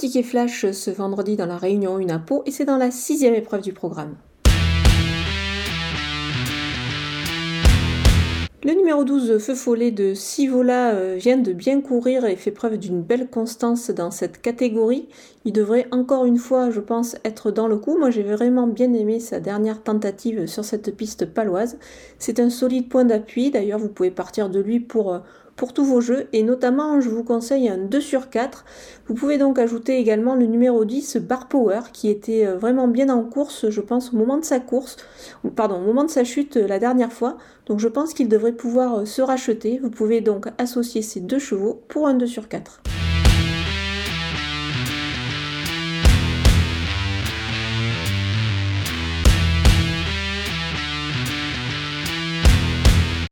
ticket flash ce vendredi dans la Réunion Unapo et c'est dans la sixième épreuve du programme. Le numéro 12, Feu Follet de Sivola, euh, vient de bien courir et fait preuve d'une belle constance dans cette catégorie. Il devrait encore une fois, je pense, être dans le coup. Moi, j'ai vraiment bien aimé sa dernière tentative sur cette piste paloise. C'est un solide point d'appui. D'ailleurs, vous pouvez partir de lui pour euh, pour tous vos jeux et notamment je vous conseille un 2 sur 4. Vous pouvez donc ajouter également le numéro 10 Bar Power qui était euh, vraiment bien en course je pense au moment de sa course, ou pardon au moment de sa chute euh, la dernière fois. Donc je pense qu'il devrait pouvoir euh, se racheter. Vous pouvez donc associer ces deux chevaux pour un 2 sur 4.